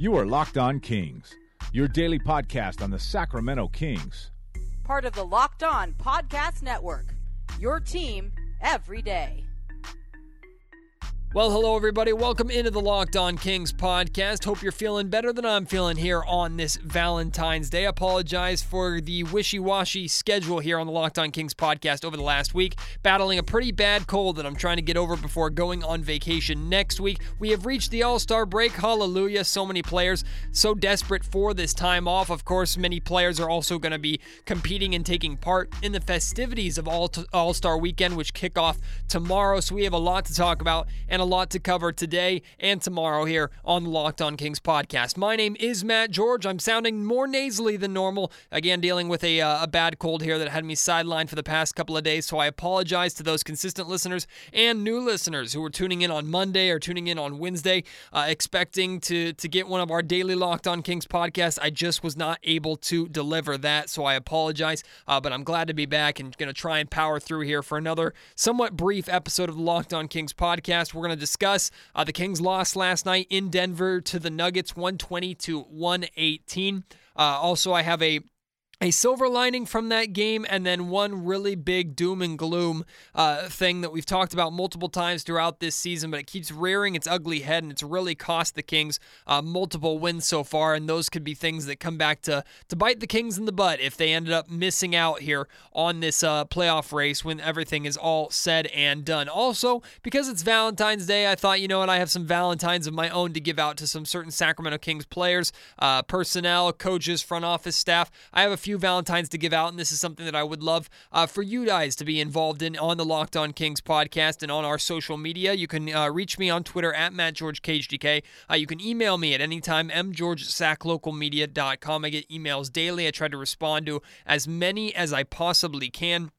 You are Locked On Kings, your daily podcast on the Sacramento Kings. Part of the Locked On Podcast Network. Your team every day. Well, hello, everybody. Welcome into the Locked On Kings podcast. Hope you're feeling better than I'm feeling here on this Valentine's Day. Apologize for the wishy washy schedule here on the Locked On Kings podcast over the last week. Battling a pretty bad cold that I'm trying to get over before going on vacation next week. We have reached the All Star break. Hallelujah. So many players so desperate for this time off. Of course, many players are also going to be competing and taking part in the festivities of All Star weekend, which kick off tomorrow. So we have a lot to talk about. And a lot to cover today and tomorrow here on Locked On Kings podcast. My name is Matt George. I'm sounding more nasally than normal. Again, dealing with a, uh, a bad cold here that had me sidelined for the past couple of days. So I apologize to those consistent listeners and new listeners who were tuning in on Monday or tuning in on Wednesday, uh, expecting to, to get one of our daily Locked On Kings podcasts. I just was not able to deliver that. So I apologize. Uh, but I'm glad to be back and going to try and power through here for another somewhat brief episode of the Locked On Kings podcast. We're going to discuss. Uh, the Kings lost last night in Denver to the Nuggets, 120 to 118. Uh, also, I have a a silver lining from that game, and then one really big doom and gloom uh, thing that we've talked about multiple times throughout this season, but it keeps rearing its ugly head, and it's really cost the Kings uh, multiple wins so far. And those could be things that come back to to bite the Kings in the butt if they ended up missing out here on this uh, playoff race when everything is all said and done. Also, because it's Valentine's Day, I thought, you know what, I have some Valentines of my own to give out to some certain Sacramento Kings players, uh, personnel, coaches, front office staff. I have a few few Valentines to give out, and this is something that I would love uh, for you guys to be involved in on the Locked On Kings podcast and on our social media. You can uh, reach me on Twitter at MattGeorgeKHTK. Uh, you can email me at anytime, mgeorgesaclocalmedia.com. I get emails daily. I try to respond to as many as I possibly can.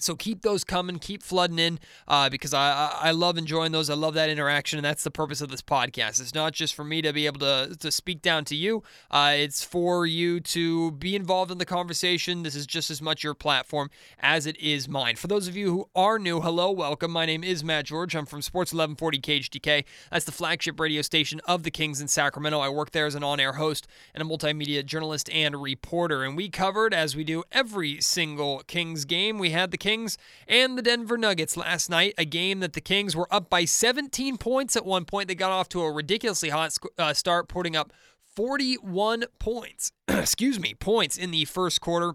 So keep those coming, keep flooding in, uh, because I, I love enjoying those. I love that interaction, and that's the purpose of this podcast. It's not just for me to be able to to speak down to you. Uh, it's for you to be involved in the conversation. This is just as much your platform as it is mine. For those of you who are new, hello, welcome. My name is Matt George. I'm from Sports 1140 KHTK. That's the flagship radio station of the Kings in Sacramento. I work there as an on-air host and a multimedia journalist and reporter, and we covered as we do every single Kings game. We had the Kings and the Denver Nuggets last night, a game that the Kings were up by 17 points at one point. They got off to a ridiculously hot uh, start, putting up 41 points, excuse me, points in the first quarter.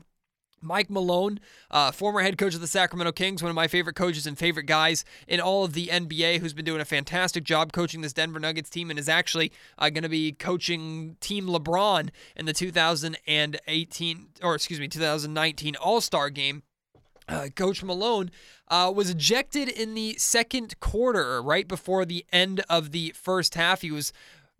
Mike Malone, uh, former head coach of the Sacramento Kings, one of my favorite coaches and favorite guys in all of the NBA, who's been doing a fantastic job coaching this Denver Nuggets team and is actually uh, going to be coaching Team LeBron in the 2018 or excuse me 2019 All Star game uh, Coach Malone uh, was ejected in the second quarter, right before the end of the first half. He was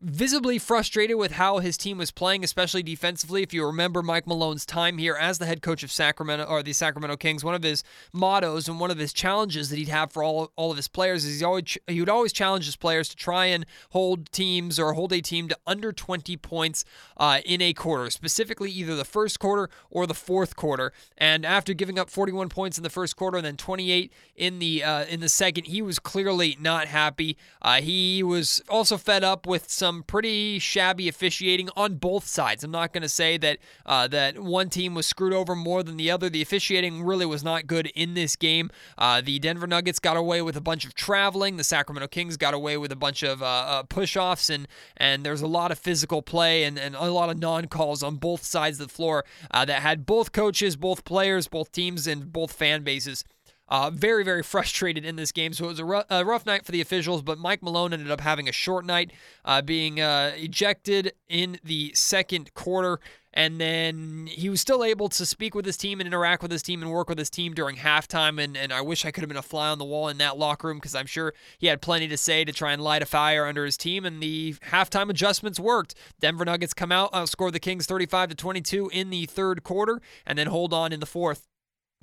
visibly frustrated with how his team was playing, especially defensively. If you remember Mike Malone's time here as the head coach of Sacramento or the Sacramento Kings, one of his mottos and one of his challenges that he'd have for all, all of his players is he always he would always challenge his players to try and hold teams or hold a team to under 20 points uh, in a quarter, specifically either the first quarter or the fourth quarter. And after giving up 41 points in the first quarter and then 28 in the uh, in the second, he was clearly not happy. Uh, he was also fed up with some some pretty shabby officiating on both sides. I'm not going to say that uh, that one team was screwed over more than the other. The officiating really was not good in this game. Uh, the Denver Nuggets got away with a bunch of traveling. The Sacramento Kings got away with a bunch of uh, uh push-offs, and and there's a lot of physical play and, and a lot of non-calls on both sides of the floor uh, that had both coaches, both players, both teams, and both fan bases uh, very, very frustrated in this game. So it was a, rough, night for the officials, but Mike Malone ended up having a short night, uh, being uh, ejected in the second quarter. And then he was still able to speak with his team and interact with his team and work with his team during halftime. And, and I wish I could have been a fly on the wall in that locker room because I'm sure he had plenty to say to try and light a fire under his team. And the halftime adjustments worked. Denver Nuggets come out, outscore the Kings 35 to 22 in the third quarter, and then hold on in the fourth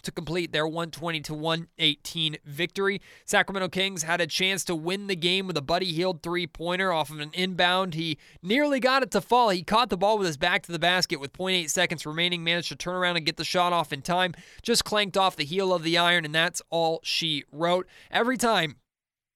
to complete their 120 to 118 victory. Sacramento Kings had a chance to win the game with a Buddy Hield three-pointer off of an inbound. He nearly got it to fall. He caught the ball with his back to the basket with 0.8 seconds remaining, managed to turn around and get the shot off in time. Just clanked off the heel of the iron, and that's all she wrote. Every time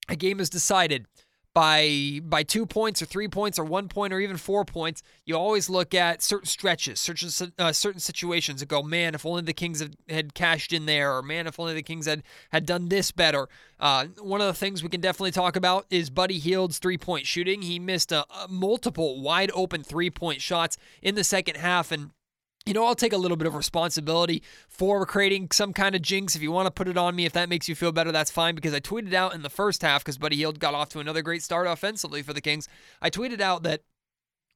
a game is decided by by two points or three points or one point or even four points, you always look at certain stretches, certain uh, certain situations, and go, man, if only the Kings had, had cashed in there, or man, if only the Kings had had done this better. Uh, one of the things we can definitely talk about is Buddy Hield's three point shooting. He missed a, a multiple wide open three point shots in the second half, and you know, I'll take a little bit of responsibility for creating some kind of jinx. If you want to put it on me, if that makes you feel better, that's fine. Because I tweeted out in the first half, because Buddy Hield got off to another great start offensively for the Kings. I tweeted out that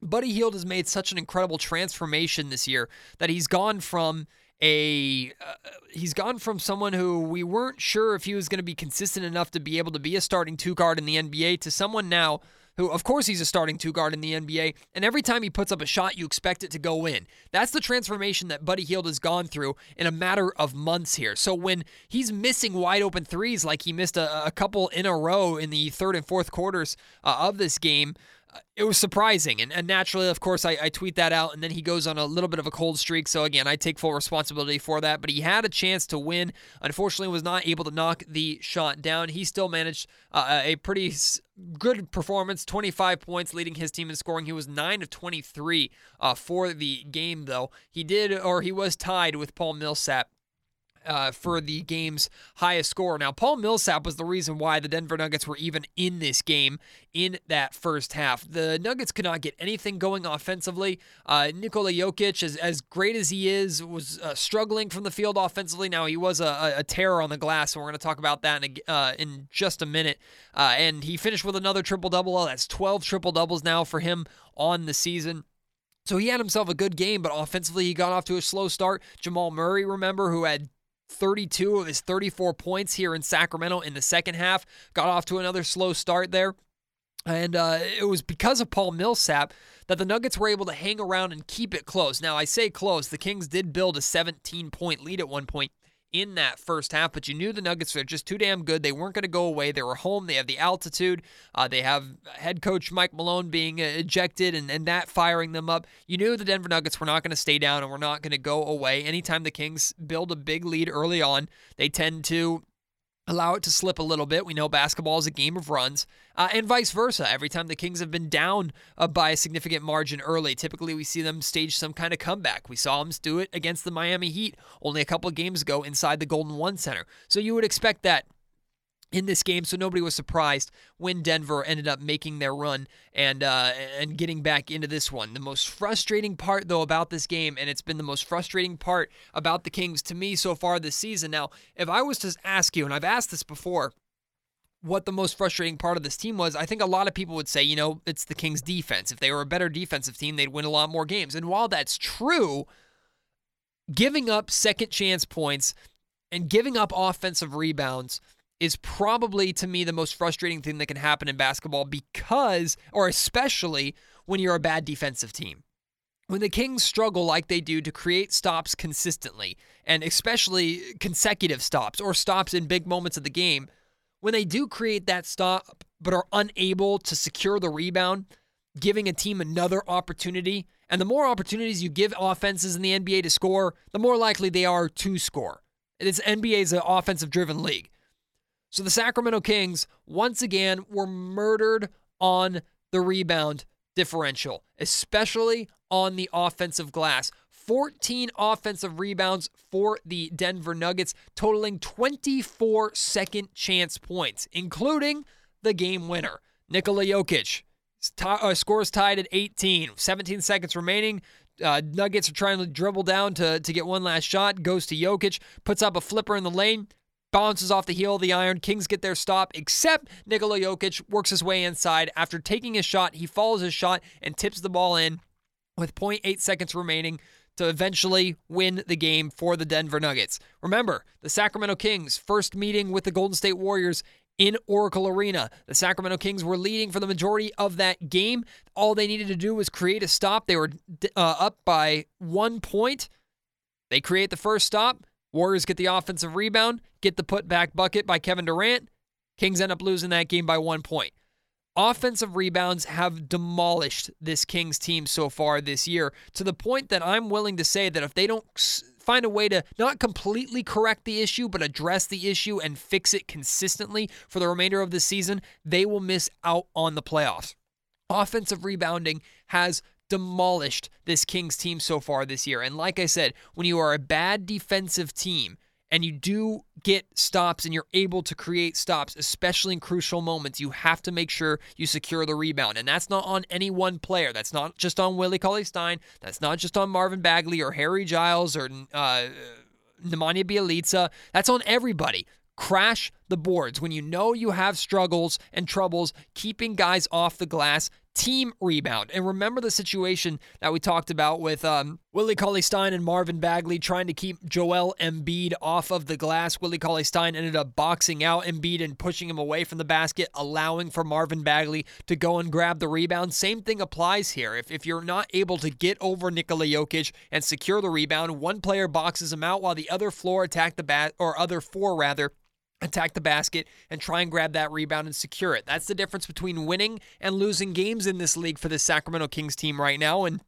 Buddy Hield has made such an incredible transformation this year that he's gone from a uh, he's gone from someone who we weren't sure if he was going to be consistent enough to be able to be a starting two guard in the NBA to someone now who, of course, he's a starting two guard in the NBA, and every time he puts up a shot, you expect it to go in. That's the transformation that Buddy Hield has gone through in a matter of months here. So when he's missing wide open threes, like he missed a, a couple in a row in the third and fourth quarters uh, of this game, it was surprising. And, and naturally, of course, I, I, tweet that out, and then he goes on a little bit of a cold streak. So, again, I take full responsibility for that. But he had a chance to win. Unfortunately, was not able to knock the shot down. He still managed uh, a pretty good performance 25 points, leading his team in scoring. He was 9 of 23 uh, for the game, though. He did, or he was tied with Paul Millsap uh, for the game's highest score. Now, Paul Millsap was the reason why the Denver Nuggets were even in this game in that first half. The Nuggets could not get anything going offensively. Uh, Nikola Jokic, as, as great as he is, was uh, struggling from the field offensively. Now, he was a, a terror on the glass, and we're going to talk about that in, a, uh, in just a minute. Uh, and he finished with another triple double. That's 12 triple doubles now for him on the season. So he had himself a good game, but offensively he got off to a slow start. Jamal Murray, remember, who had 32 of his 34 points here in Sacramento in the second half. Got off to another slow start there. And uh, it was because of Paul Millsap that the Nuggets were able to hang around and keep it close. Now, I say close. The Kings did build a 17 point lead at one point in that first half, but you knew the Nuggets were just too damn good. They weren't going to go away. They were home. They have the altitude. Uh, they have head coach Mike Malone being uh, ejected and, and that firing them up. You knew the Denver Nuggets were not going to stay down and we're not going to go away. Anytime the Kings build a big lead early on, they tend to allow it to slip a little bit. We know basketball is a game of runs, uh, and vice versa. Every time the Kings have been down uh, by a significant margin early, typically we see them stage some kind of comeback. We saw them do it against the Miami Heat only a couple of games ago inside the Golden One Center. So you would expect that in this game, so nobody was surprised when Denver ended up making their run and uh, and getting back into this one. The most frustrating part, though, about this game, and it's been the most frustrating part about the Kings to me so far this season. Now, if I was to ask you, and I've asked this before, what the most frustrating part of this team was, I think a lot of people would say, you know, it's the Kings' defense. If they were a better defensive team, they'd win a lot more games. And while that's true, giving up second chance points and giving up offensive rebounds is probably to me the most frustrating thing that can happen in basketball because, or especially when you're a bad defensive team. When the Kings struggle like they do to create stops consistently, and especially consecutive stops or stops in big moments of the game, when they do create that stop but are unable to secure the rebound, giving a team another opportunity, and the more opportunities you give offenses in the NBA to score, the more likely they are to score. It's NBA's an offensive driven league. So the Sacramento Kings, once again, were murdered on the rebound differential, especially on the offensive glass. 14 offensive rebounds for the Denver Nuggets, totaling 24 second chance points, including the game winner. Nikola Jokic uh, scores tied at 18, 17 seconds remaining. Uh, Nuggets are trying to dribble down to, to get one last shot. Goes to Jokic, puts up a flipper in the lane bounces off the heel of the iron. Kings get their stop, except Nikola Jokic works his way inside. After taking his shot, he follows his shot and tips the ball in with 0.8 seconds remaining to eventually win the game for the Denver Nuggets. Remember, the Sacramento Kings' first meeting with the Golden State Warriors in Oracle Arena. The Sacramento Kings were leading for the majority of that game. All they needed to do was create a stop. They were uh, up by one point. They create the first stop. Warriors get the offensive rebound, get the putback bucket by Kevin Durant. Kings end up losing that game by one point. Offensive rebounds have demolished this Kings team so far this year to the point that I'm willing to say that if they don't find a way to not completely correct the issue, but address the issue and fix it consistently for the remainder of the season, they will miss out on the playoffs. Offensive rebounding has demolished this Kings team so far this year. And like I said, when you are a bad defensive team, and you do get stops and you're able to create stops, especially in crucial moments, you have to make sure you secure the rebound. And that's not on any one player. That's not just on Willie Cauley Stein. That's not just on Marvin Bagley or Harry Giles or uh, Nemanja Bjelica. That's on everybody. Crash the boards. When you know you have struggles and troubles keeping guys off the glass, team rebound. And remember the situation that we talked about with um, Willie Cauley Stein and Marvin Bagley trying to keep Joel Embiid off of the glass. Willie Cauley Stein ended up boxing out Embiid and pushing him away from the basket, allowing for Marvin Bagley to go and grab the rebound. Same thing applies here. If, if you're not able to get over Nikola Jokic and secure the rebound, one player boxes him out while the other floor attack the bat or other four rather attack the basket and try and grab that rebound and secure it. That's the difference between winning and losing games in this league for the Sacramento Kings team right now. And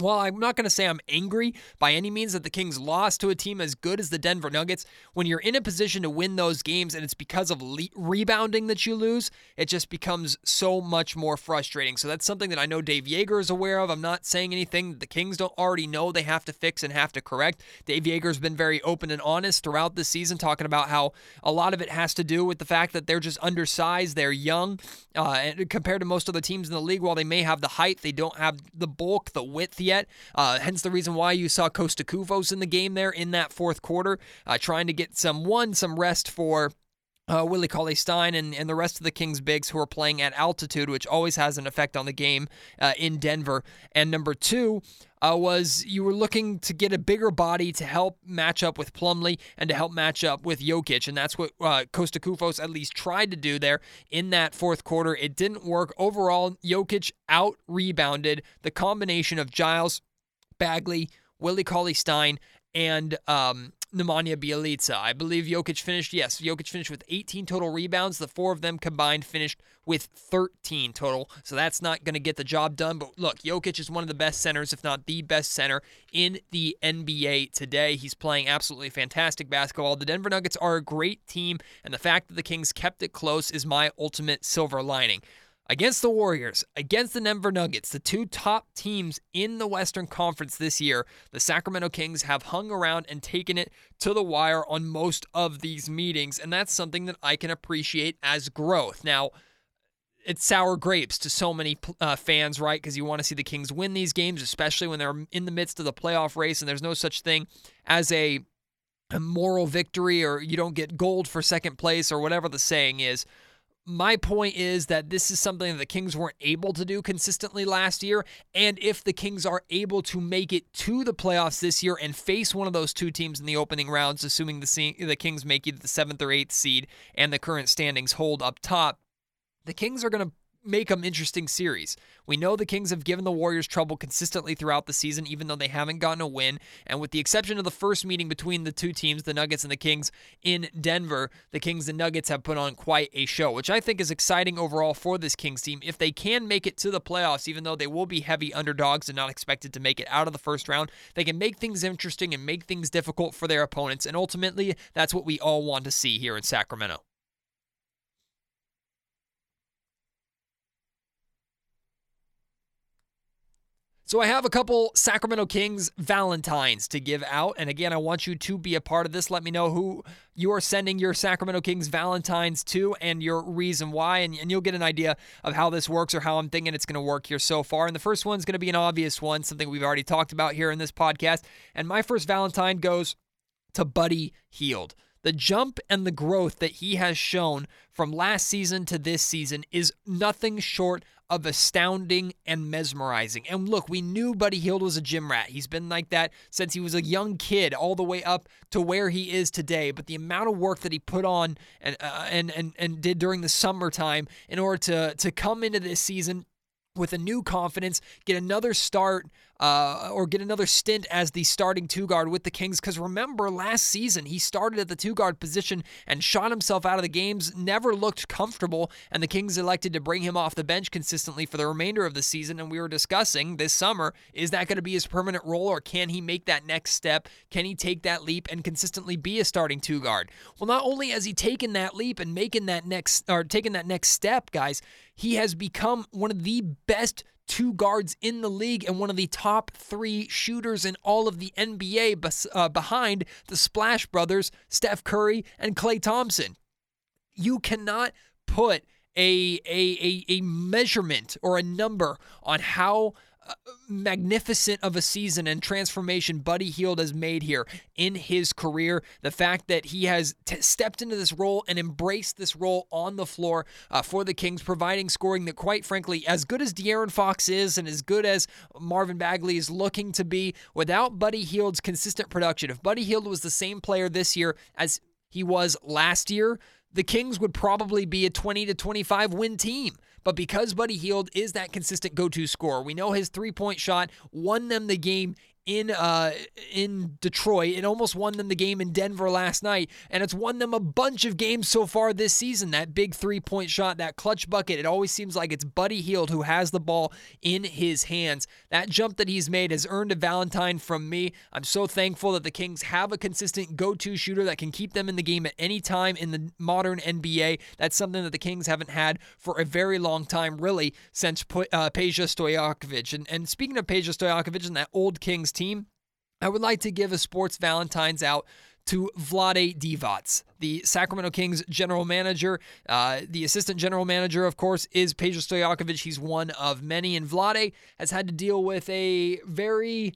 well, I'm not going to say I'm angry by any means that the Kings lost to a team as good as the Denver Nuggets. When you're in a position to win those games and it's because of le- rebounding that you lose, it just becomes so much more frustrating. So that's something that I know Dave Joerger is aware of. I'm not saying anything that the Kings don't already know they have to fix and have to correct. Dave Joerger's been very open and honest throughout the season, talking about how a lot of it has to do with the fact that they're just undersized, they're young, uh, and compared to most other teams in the league. While they may have the height, they don't have the bulk, the width yet. Uh, hence the reason why you saw Kosta Koufos in the game there in that fourth quarter, uh, trying to get some one some rest for uh, Willie Cauley Stein and, and the rest of the Kings bigs who are playing at altitude, which always has an effect on the game uh, in Denver. And number two uh, was you were looking to get a bigger body to help match up with Plumlee and to help match up with Jokic. And that's what uh, Kosta Koufos at least tried to do there in that fourth quarter. It didn't work. Overall, Jokic out rebounded the combination of Giles, Bagley, Willie Cauley Stein, and um, Nemanja Bjelica. I believe Jokic finished, yes, Jokic finished with 18 total rebounds. The four of them combined finished with 13 total. So that's not going to get the job done. But look, Jokic is one of the best centers, if not the best center in the NBA today. He's playing absolutely fantastic basketball. The Denver Nuggets are a great team, and the fact that the Kings kept it close is my ultimate silver lining against the Warriors, against the Denver Nuggets, the two top teams in the Western Conference this year, the Sacramento Kings have hung around and taken it to the wire on most of these meetings. And that's something that I can appreciate as growth. Now, it's sour grapes to so many uh, fans, right? Because you want to see the Kings win these games, especially when they're in the midst of the playoff race, and there's no such thing as a, a moral victory or you don't get gold for second place or whatever the saying is my point is that this is something that the Kings weren't able to do consistently last year. And if the Kings are able to make it to the playoffs this year and face one of those two teams in the opening rounds, assuming the, the Kings make either the seventh or eighth seed and the current standings hold up top, the Kings are going to make them interesting series. We know the Kings have given the Warriors trouble consistently throughout the season, even though they haven't gotten a win. And with the exception of the first meeting between the two teams, the Nuggets and the Kings in Denver, the Kings and Nuggets have put on quite a show, which I think is exciting overall for this Kings team. If they can make it to the playoffs, even though they will be heavy underdogs and not expected to make it out of the first round, they can make things interesting and make things difficult for their opponents. And ultimately, that's what we all want to see here in Sacramento. So I have a couple Sacramento Kings Valentines to give out. And again, I want you to be a part of this. Let me know who you are sending your Sacramento Kings Valentines to and your reason why. And, and you'll get an idea of how this works or how I'm thinking it's going to work here so far. And the first one's going to be an obvious one, something we've already talked about here in this podcast. And my first Valentine goes to Buddy Hield. The jump and the growth that he has shown from last season to this season is nothing short of astounding and mesmerizing. And look, we knew Buddy Hield was a gym rat. He's been like that since he was a young kid, all the way up to where he is today. But the amount of work that he put on and uh, and and and did during the summertime in order to to come into this season with a new confidence, get another start uh, or get another stint as the starting two guard with the Kings. Because remember, last season he started at the two guard position and shot himself out of the games, never looked comfortable, and the Kings elected to bring him off the bench consistently for the remainder of the season. And we were discussing this summer is that going to be his permanent role, or can he make that next step? Can he take that leap and consistently be a starting two guard? Well, not only has he taken that leap and making that next or taking that next step, guys, he has become one of the best two guards in the league and one of the top three shooters in all of the NBA bes- uh, behind the Splash Brothers, Steph Curry and Klay Thompson. You cannot put a, a, a, a measurement or a number on how magnificent of a season and transformation Buddy Hield has made here in his career. The fact that he has t- stepped into this role and embraced this role on the floor uh, for the Kings, providing scoring that, quite frankly, as good as De'Aaron Fox is and as good as Marvin Bagley is looking to be, without Buddy Hield's consistent production, if Buddy Hield was the same player this year as he was last year, the Kings would probably be a 20 to 25 win team. But because Buddy Hield is that consistent go to scorer, we know his three point shot won them the game in uh in Detroit. It almost won them the game in Denver last night, and it's won them a bunch of games so far this season. That big three-point shot, that clutch bucket, it always seems like it's Buddy Hield who has the ball in his hands. That jump that he's made has earned a Valentine from me. I'm so thankful that the Kings have a consistent go-to shooter that can keep them in the game at any time in the modern NBA. That's something that the Kings haven't had for a very long time, really, since uh, Peja Stojakovic. And, and speaking of Peja Stojakovic and that old Kings team, I would like to give a sports Valentine's out to Vlade Divac, the Sacramento Kings general manager. Uh, the assistant general manager, of course, is Pedro Stojakovic. He's one of many, and Vlade has had to deal with a very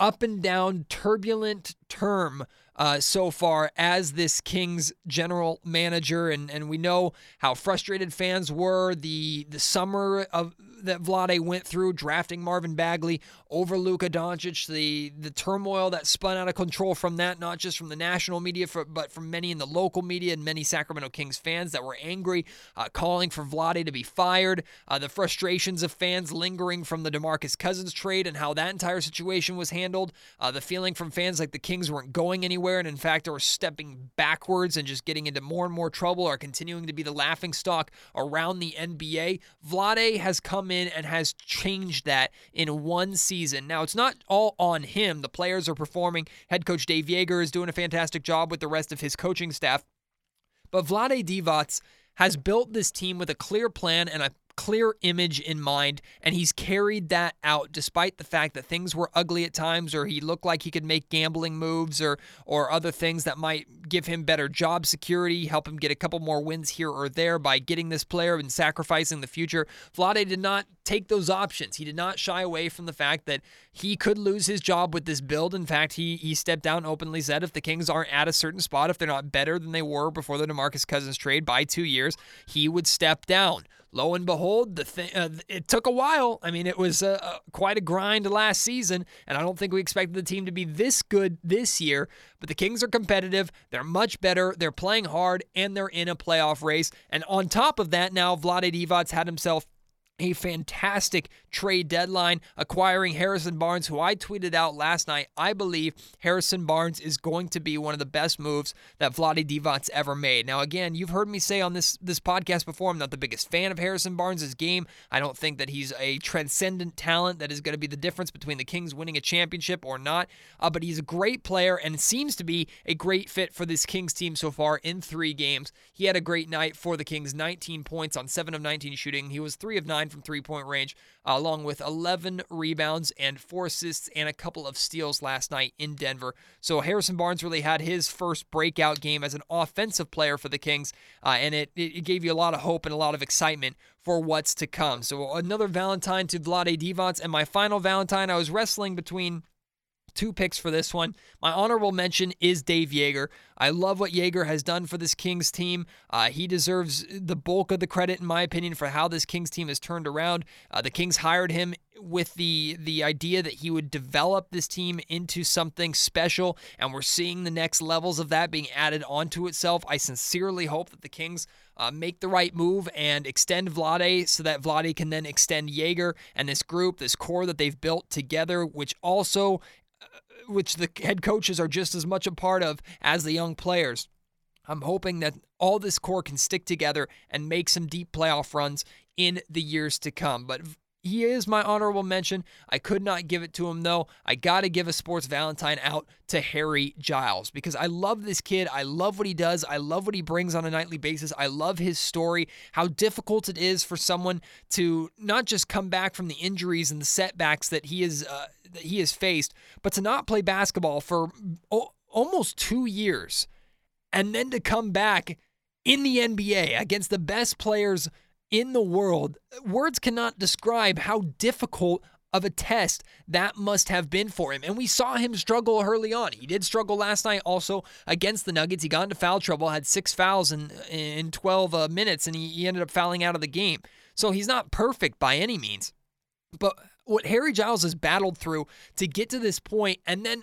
up and down, turbulent term uh, so far as this Kings general manager, and and we know how frustrated fans were the the summer of that Vlade went through drafting Marvin Bagley over Luka Doncic, the the turmoil that spun out of control from that, not just from the national media, for, but from many in the local media and many Sacramento Kings fans that were angry, uh, calling for Vlade to be fired. Uh, the frustrations of fans lingering from the DeMarcus Cousins trade and how that entire situation was handled. Uh, the feeling from fans like the Kings weren't going anywhere, and in fact, they were stepping backwards and just getting into more and more trouble, or continuing to be the laughing stock around the NBA. Vlade has come in and has changed that in one season. Now, it's not all on him. The players are performing. Head coach Dave Joerger is doing a fantastic job with the rest of his coaching staff. But Vlade Divac has built this team with a clear plan and a clear image in mind, and he's carried that out despite the fact that things were ugly at times, or he looked like he could make gambling moves, or or other things that might give him better job security, help him get a couple more wins here or there by getting this player and sacrificing the future. Vlade did not take those options. He did not shy away from the fact that he could lose his job with this build. In fact, he he stepped down openly said if the Kings aren't at a certain spot, if they're not better than they were before the DeMarcus Cousins trade by 2 years, he would step down lo and behold, the thing uh, it took a while. I mean, it was uh, uh, quite a grind last season, and I don't think we expected the team to be this good this year. But the Kings are competitive. They're much better. They're playing hard, and they're in a playoff race. And on top of that, now Vlade Divac had himself a fantastic trade deadline acquiring Harrison Barnes, who I tweeted out last night. I believe Harrison Barnes is going to be one of the best moves that Vlade Divac's ever made. Now, again, you've heard me say on this this podcast before, I'm not the biggest fan of Harrison Barnes' game. I don't think that he's a transcendent talent that is going to be the difference between the Kings winning a championship or not. Uh, but he's a great player and seems to be a great fit for this Kings team so far in three games. He had a great night for the Kings, 19 points on 7 of 19 shooting. He was 3 of 9 from three point range, uh, along with 11 rebounds and four assists and a couple of steals last night in Denver. So Harrison Barnes really had his first breakout game as an offensive player for the Kings, uh, and it, it gave you a lot of hope and a lot of excitement for what's to come. So another Valentine to Vlade Divac, and my final Valentine, I was wrestling between two picks for this one. My honorable mention is Dave Joerger. I love what Joerger has done for this Kings team. Uh, he deserves the bulk of the credit, in my opinion, for how this Kings team has turned around. Uh, the Kings hired him with the the idea that he would develop this team into something special, and we're seeing the next levels of that being added onto itself. I sincerely hope that the Kings uh, make the right move and extend Vlade so that Vlade can then extend Joerger and this group, this core that they've built together, which also, which the head coaches are just as much a part of as the young players. I'm hoping that all this core can stick together and make some deep playoff runs in the years to come. But he is my honorable mention. I could not give it to him though. I got to give a sports Valentine out to Harry Giles because I love this kid. I love what he does. I love what he brings on a nightly basis. I love his story, how difficult it is for someone to not just come back from the injuries and the setbacks that he is uh, that he has faced, but to not play basketball for o- almost 2 years and then to come back in the NBA against the best players in the world. Words cannot describe how difficult of a test that must have been for him. And we saw him struggle early on. He did struggle last night also against the Nuggets. He got into foul trouble, had six fouls in, in 12 uh, minutes, and he, he ended up fouling out of the game. So he's not perfect by any means. But what Harry Giles has battled through to get to this point, and then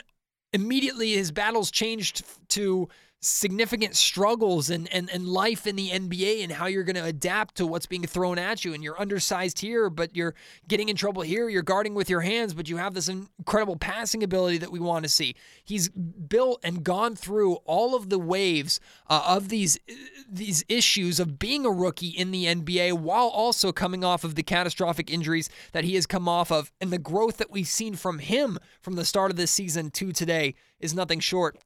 immediately his battles changed to significant struggles and, and, and life in the NBA and how you're going to adapt to what's being thrown at you. And you're undersized here, but you're getting in trouble here. You're guarding with your hands, but you have this incredible passing ability that we want to see. He's built and gone through all of the waves uh, of these these issues of being a rookie in the NBA while also coming off of the catastrophic injuries that he has come off of. And the growth that we've seen from him from the start of this season to today is nothing short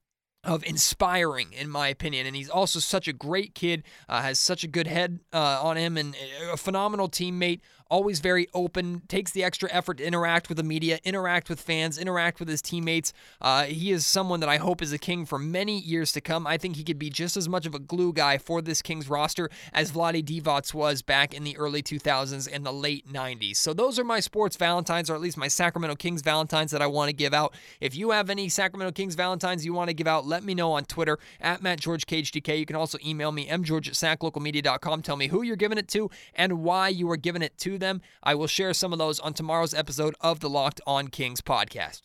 of inspiring, in my opinion. And he's also such a great kid, uh, has such a good head uh, on him, and a phenomenal teammate always very open, takes the extra effort to interact with the media, interact with fans, interact with his teammates. Uh, he is someone that I hope is a king for many years to come. I think he could be just as much of a glue guy for this Kings roster as Vlade Divac was back in the early 2000s and the late 90s. So those are my sports Valentines, or at least my Sacramento Kings Valentines that I want to give out. If you have any Sacramento Kings Valentines you want to give out, let me know on Twitter at Matt George KHTK. You can also email me, mgeorge at saclocalmedia.com. Tell me who you're giving it to and why you are giving it to them. I will share some of those on tomorrow's episode of the Locked On Kings podcast.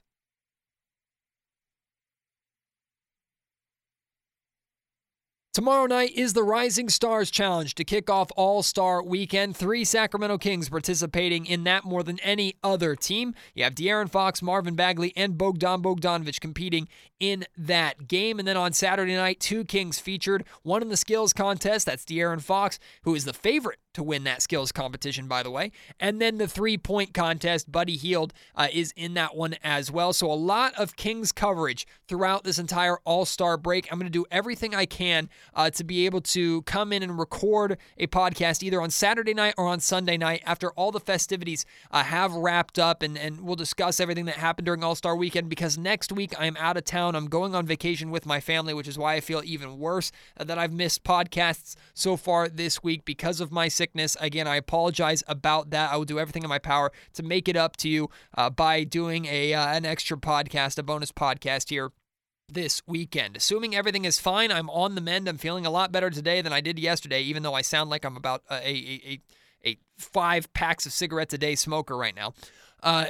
Tomorrow night is the Rising Stars Challenge to kick off All Star Weekend. Three Sacramento Kings participating in that more than any other team. You have De'Aaron Fox, Marvin Bagley, and Bogdan Bogdanovic competing in that game. And then on Saturday night, two Kings featured. One in the skills contest, that's De'Aaron Fox, who is the favorite to win that skills competition, by the way. And then the three point contest, Buddy Hield uh, is in that one as well. So a lot of Kings coverage throughout this entire All Star break. I'm going to do everything I can uh, to be able to come in and record a podcast either on Saturday night or on Sunday night after all the festivities uh, have wrapped up. And, and we'll discuss everything that happened during All Star weekend because next week I'm out of town. I'm going on vacation with my family, which is why I feel even worse that I've missed podcasts so far this week because of my sickness. Again, I apologize about that. I will do everything in my power to make it up to you uh, by doing a uh, an extra podcast, a bonus podcast here this weekend. Assuming everything is fine, I'm on the mend. I'm feeling a lot better today than I did yesterday, even though I sound like I'm about a a, a, a five packs of cigarettes a day smoker right now. Uh,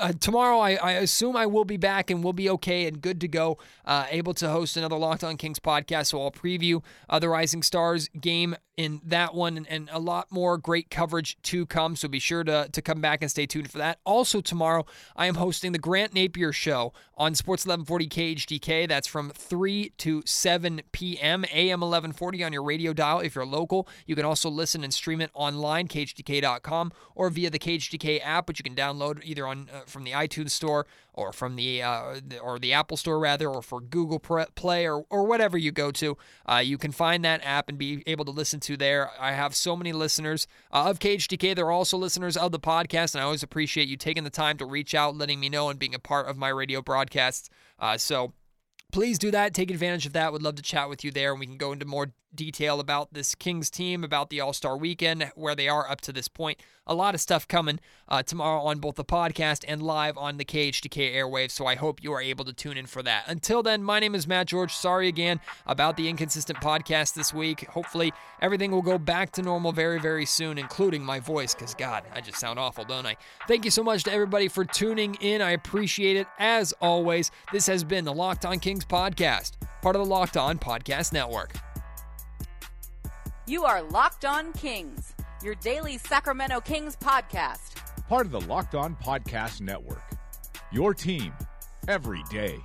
uh, tomorrow, I, I, assume I will be back and we'll be okay and good to go, uh, able to host another Locked On Kings podcast. So I'll preview uh, the Rising Stars game in that one and, a lot more great coverage to come. So be sure to, to come back and stay tuned for that. Also, tomorrow, I am hosting the Grant Napear Show on Sports 1140 KHTK. That's from 3 to 7 p.m., AM 1140 on your radio dial if you're local. You can also listen and stream it online, khtk.com, or via the KHTK app, which you can download either on uh, from the iTunes Store or from the uh, or the Apple Store rather, or for Google Play or or whatever you go to. Uh, you can find that app and be able to listen to there. I have so many listeners uh, of KHTK. They're also listeners of the podcast, and I always appreciate you taking the time to reach out, letting me know, and being a part of my radio broadcasts. Uh, so please do that. Take advantage of that. Would love to chat with you there, and we can go into more detail about this Kings team, about the All Star weekend, where they are up to this point. A lot of stuff coming uh, tomorrow on both the podcast and live on the KHTK airwaves. So I hope you are able to tune in for that. Until then, my name is Matt George. Sorry again about the inconsistent podcast this week. Hopefully, everything will go back to normal very, very soon, including my voice, because God, I just sound awful, don't I? Thank you so much to everybody for tuning in. I appreciate it. As always, this has been the Locked On Kings podcast, part of the Locked On Podcast Network. You are Locked On Kings, your daily Sacramento Kings podcast. Part of the Locked On Podcast Network. Your team every day.